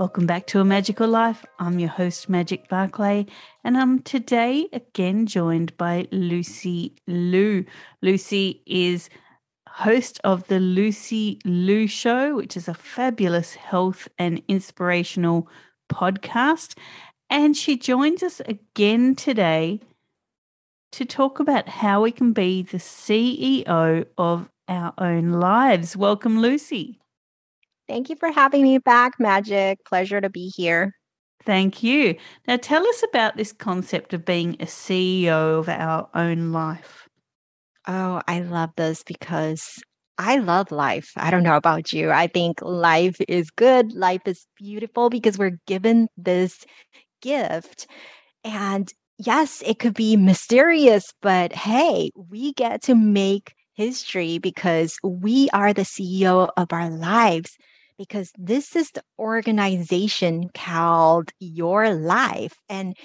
Welcome back to A Magical Life. I'm your host, Magic Barclay, and I'm today again joined by Lucy Liu. Lucy is host of the Lucy Liu Show, which is a fabulous health and inspirational podcast. And she joins us again today to talk about how we can be the CEO of our own lives. Welcome, Lucy. Thank you for having me back, Magic. Pleasure to be here. Thank you. Now, tell us about this concept of being a CEO of our own life. Oh, I love this because I love life. I don't know about you. I think life is good, life is beautiful because we're given this gift. And yes, it could be mysterious, but hey, we get to make history because we are the CEO of our lives because this is the organization called Your Life, and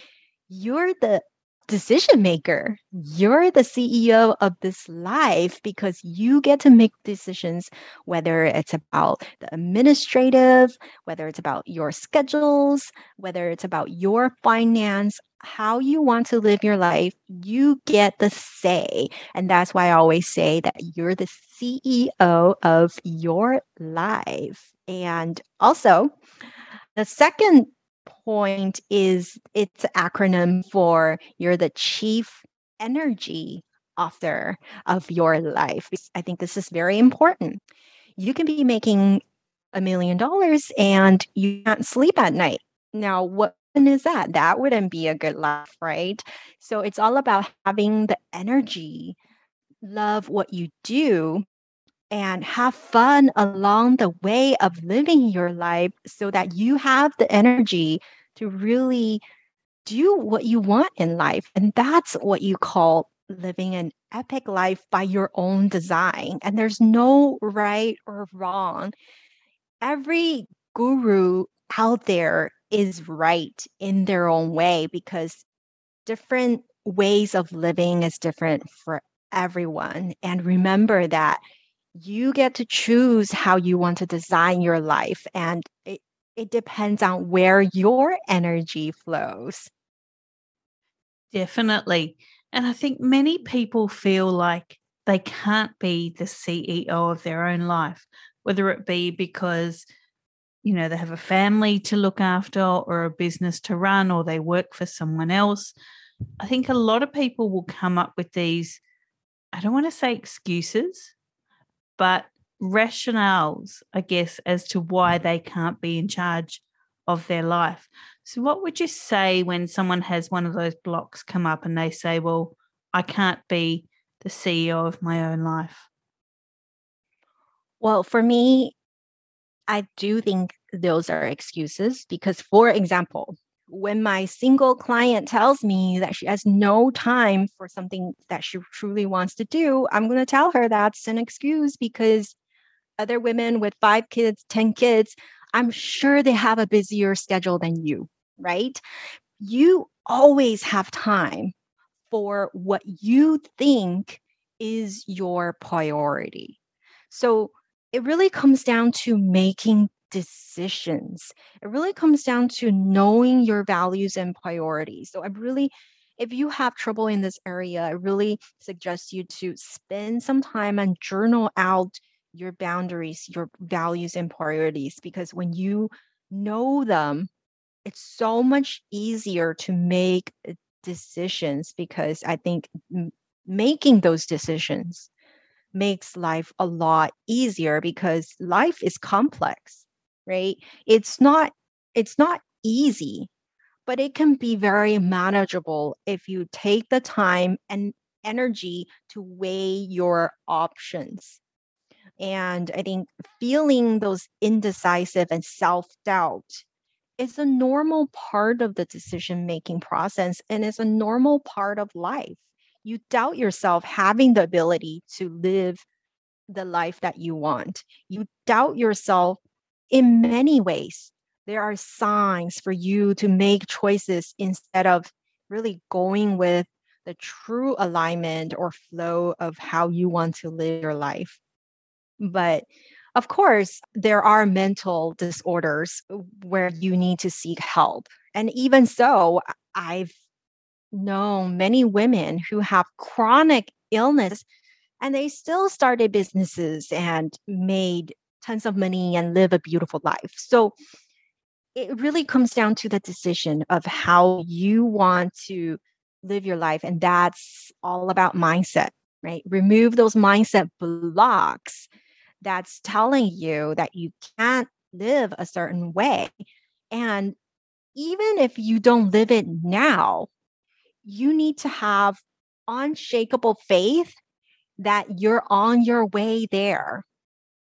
you're the decision maker. You're the CEO of this life because you get to make decisions, whether it's about the administrative, whether it's about your schedules, whether it's about your finance, how you want to live your life. You get the say. And that's why I always say that you're the CEO of your life. And also, the second point is it's acronym for you're the chief energy author of your life. I think this is very important. You can be making a million dollars and you can't sleep at night. Now, what is that? That wouldn't be a good life, right? So it's all about having the energy, love what you do, and have fun along the way of living your life so that you have the energy to really do what you want in life. And that's what you call living an epic life by your own design. And there's no right or wrong. Every guru out there is right in their own way because different ways of living is different for everyone. And remember that you get to choose how you want to design your life. And it, it depends on where your energy flows. Definitely. And i think many people feel like they can't be the ceo of their own life whether it be because you know they have a family to look after or a business to run or they work for someone else. I think a lot of people will come up with these i don't want to say excuses but rationales, I guess, as to why they can't be in charge of their life. So, what would you say when someone has one of those blocks come up and they say, Well, I can't be the CEO of my own life? Well, for me, I do think those are excuses because, for example, when my single client tells me that she has no time for something that she truly wants to do, I'm going to tell her that's an excuse because other women with five kids, 10 kids, I'm sure they have a busier schedule than you, right? You always have time for what you think is your priority. So it really comes down to making decisions. It really comes down to knowing your values and priorities. So I'm really if you have trouble in this area, I really suggest you to spend some time and journal out your boundaries, your values and priorities because when you know them, it's so much easier to make uh, decisions because I think m- making those decisions makes life a lot easier because life is complex, right? It's not it's not easy, but it can be very manageable if you take the time and energy to weigh your options. And I think feeling those indecisive and self doubt is a normal part of the decision making process and is a normal part of life. You doubt yourself having the ability to live the life that you want. You doubt yourself in many ways. There are signs for you to make choices instead of really going with the true alignment or flow of how you want to live your life. But of course, there are mental disorders where you need to seek help. And even so, I've known many women who have chronic illness and they still started businesses and made tons of money and live a beautiful life. So it really comes down to the decision of how you want to live your life. And that's all about mindset, right? Remove those mindset blocks that's telling you that you can't live a certain way. And even if you don't live it now, you need to have unshakable faith that you're on your way there.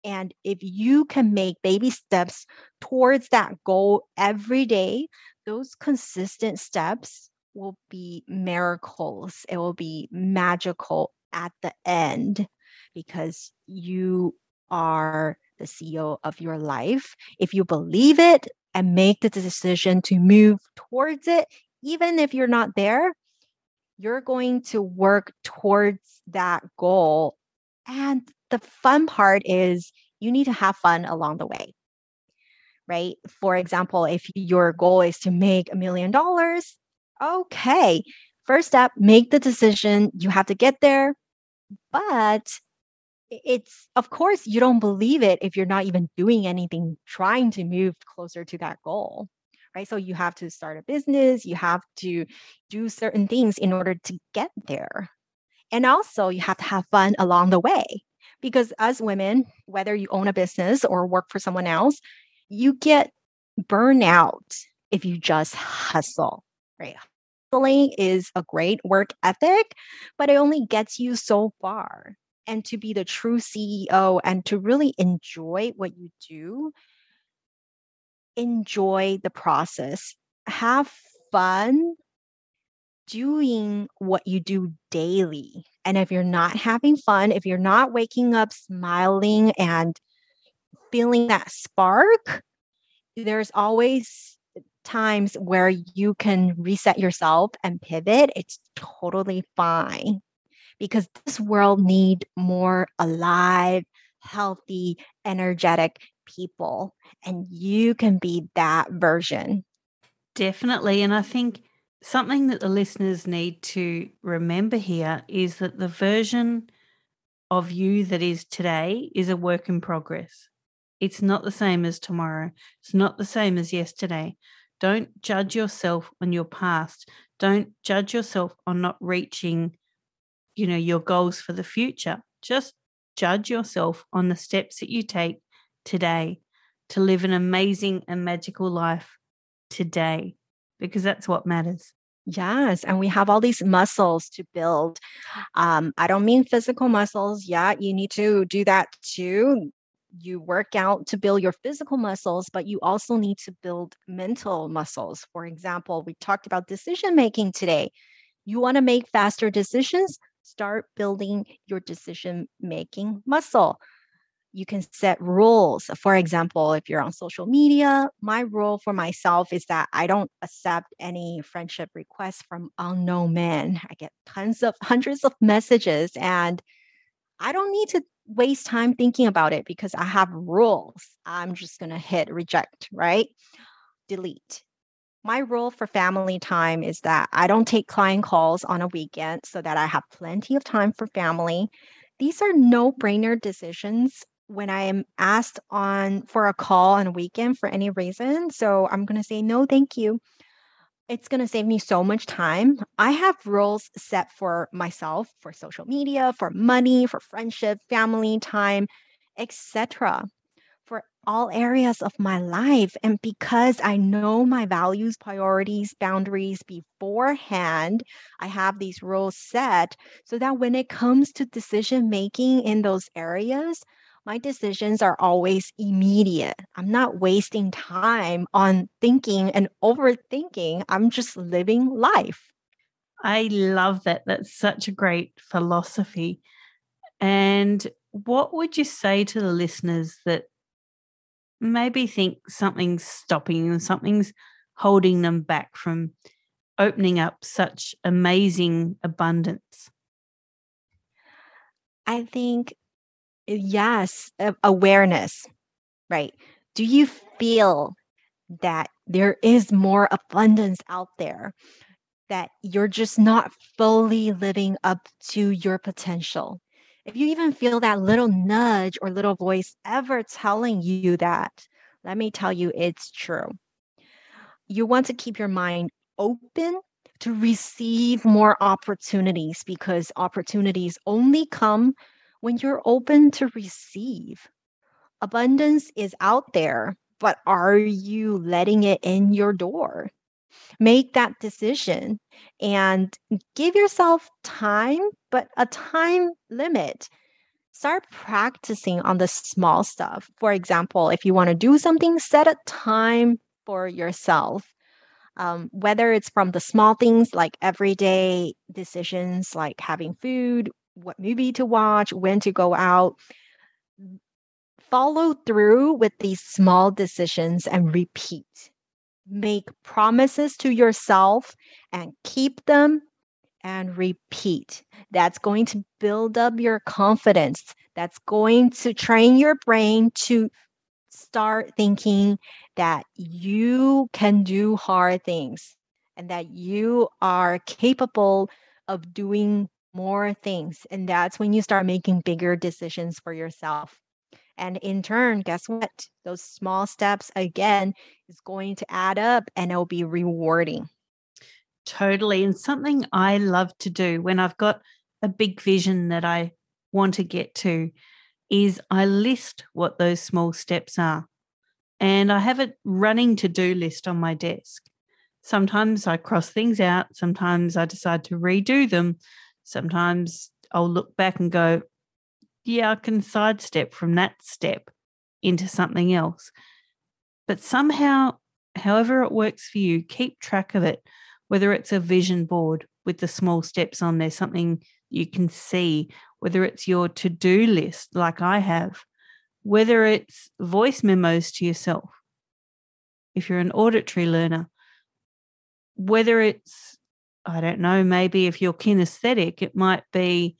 And if you can make baby steps towards that goal every day, those consistent steps will be miracles. It will be magical at the end because you are the CEO of your life. If you believe it and make the decision to move towards it, even if you're not there, you're going to work towards that goal. And the fun part is you need to have fun along the way, right? For example, if your goal is to make a million dollars, okay, first step, make the decision. You have to get there. But it's, of course, you don't believe it if you're not even doing anything trying to move closer to that goal right? So you have to start a business, you have to do certain things in order to get there. And also, you have to have fun along the way. Because as women, whether you own a business or work for someone else, you get burnout if you just hustle, right? Hustling is a great work ethic, but it only gets you so far. And to be the true CEO and to really enjoy what you do, enjoy the process, have fun doing what you do daily. And if you're not having fun, if you're not waking up smiling and feeling that spark, there's always times where you can reset yourself and pivot. It's totally fine because this world need more alive, healthy, energetic people and you can be that version. Definitely. And I think something that the listeners need to remember here is that the version of you that is today is a work in progress. It's not the same as tomorrow. It's not the same as yesterday. Don't judge yourself on your past. Don't judge yourself on not reaching, you know, your goals for the future. Just judge yourself on the steps that you take today to live an amazing and magical life today because that's what matters. Yes, and we have all these muscles to build. Um, I don't mean physical muscles. Yeah, you need to do that too. You work out to build your physical muscles, but you also need to build mental muscles. For example, we talked about decision making today. You want to make faster decisions? Start building your decision making muscle you can set rules. For example, if you're on social media, my rule for myself is that I don't accept any friendship requests from unknown men. I get tons of hundreds of messages and I don't need to waste time thinking about it because I have rules. I'm just going to hit reject, right? Delete. My rule for family time is that I don't take client calls on a weekend so that I have plenty of time for family. These are no brainer decisions when I am asked on for a call on a weekend for any reason. So I'm going to say no, thank you. It's going to save me so much time. I have rules set for myself, for social media, for money, for friendship, family time, etc for all areas of my life. And because I know my values, priorities, boundaries beforehand, I have these rules set so that when it comes to decision making in those areas, my decisions are always immediate. I'm not wasting time on thinking and overthinking. I'm just living life. I love that. That's such a great philosophy. And what would you say to the listeners that maybe think something's stopping them, something's holding them back from opening up such amazing abundance? I think, yes, awareness, right? Do you feel that there is more abundance out there? That you're just not fully living up to your potential if you even feel that little nudge or little voice ever telling you that, let me tell you, it's true. You want to keep your mind open to receive more opportunities because opportunities only come when you're open to receive. Abundance is out there, but are you letting it in your door? make that decision and give yourself time, but a time limit. Start practicing on the small stuff. For example, if you want to do something, set a time for yourself. Um, whether it's from the small things like everyday decisions like having food, what movie to watch, when to go out, follow through with these small decisions and repeat make promises to yourself and keep them and repeat. That's going to build up your confidence. That's going to train your brain to start thinking that you can do hard things and that you are capable of doing more things. And that's when you start making bigger decisions for yourself. And in turn, guess what? Those small steps again is going to add up and it'll be rewarding. Totally. And something I love to do when I've got a big vision that I want to get to is I list what those small steps are. And I have a running to do list on my desk. Sometimes I cross things out. Sometimes I decide to redo them. Sometimes I'll look back and go, yeah, I can sidestep from that step into something else. But somehow, however it works for you, keep track of it, whether it's a vision board with the small steps on there, something you can see, whether it's your to do list like I have, whether it's voice memos to yourself, if you're an auditory learner, whether it's, I don't know, maybe if you're kinesthetic, it might be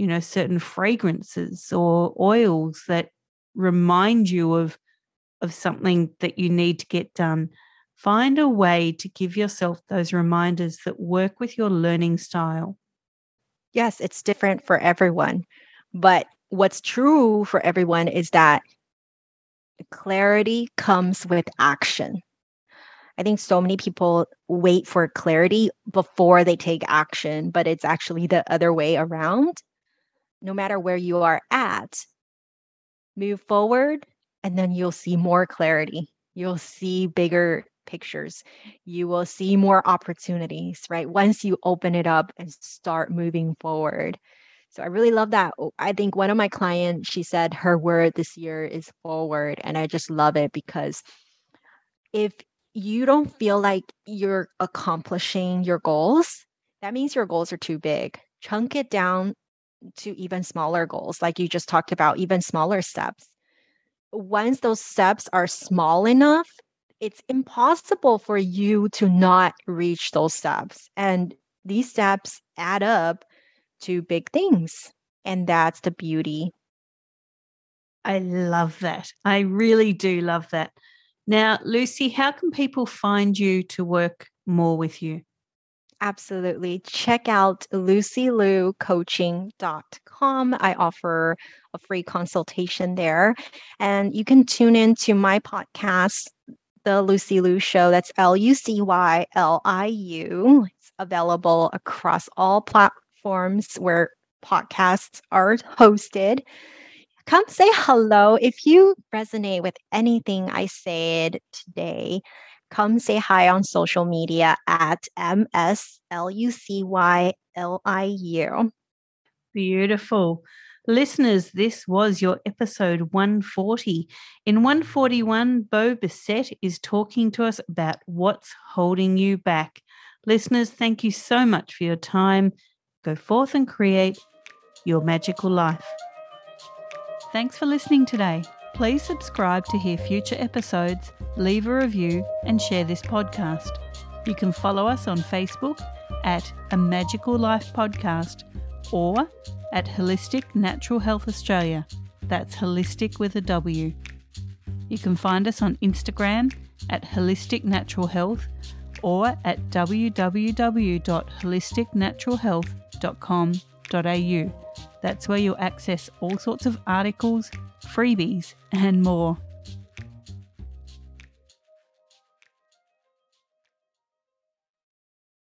you know, certain fragrances or oils that remind you of of something that you need to get done. Find a way to give yourself those reminders that work with your learning style. Yes, it's different for everyone. But what's true for everyone is that clarity comes with action. I think so many people wait for clarity before they take action, but it's actually the other way around no matter where you are at, move forward and then you'll see more clarity. You'll see bigger pictures. You will see more opportunities, right? Once you open it up and start moving forward. So I really love that. Oh, I think one of my clients, she said her word this year is forward. And I just love it because if you don't feel like you're accomplishing your goals, that means your goals are too big. Chunk it down to even smaller goals, like you just talked about, even smaller steps. Once those steps are small enough, it's impossible for you to not reach those steps. And these steps add up to big things. And that's the beauty. I love that. I really do love that. Now, Lucy, how can people find you to work more with you? Absolutely. Check out lucyliucoaching.com. I offer a free consultation there. And you can tune in to my podcast, The Lucy Liu Show. That's L U C Y L I U. It's available across all platforms where podcasts are hosted. Come say hello. If you resonate with anything I said today, come say hi on social media at MSLUCYLIU. Beautiful. Listeners, this was your episode 140. In 141, Bo Bissett is talking to us about what's holding you back. Listeners, thank you so much for your time. Go forth and create your magical life. Thanks for listening today. Please subscribe to hear future episodes, leave a review, and share this podcast. You can follow us on Facebook at A Magical Life Podcast or at Wholistic Natural Health Australia. That's holistic with a W. You can find us on Instagram at Wholistic Natural Health or at www.wholisticnaturalhealth.com.au. That's where you'll access all sorts of articles, freebies, and more.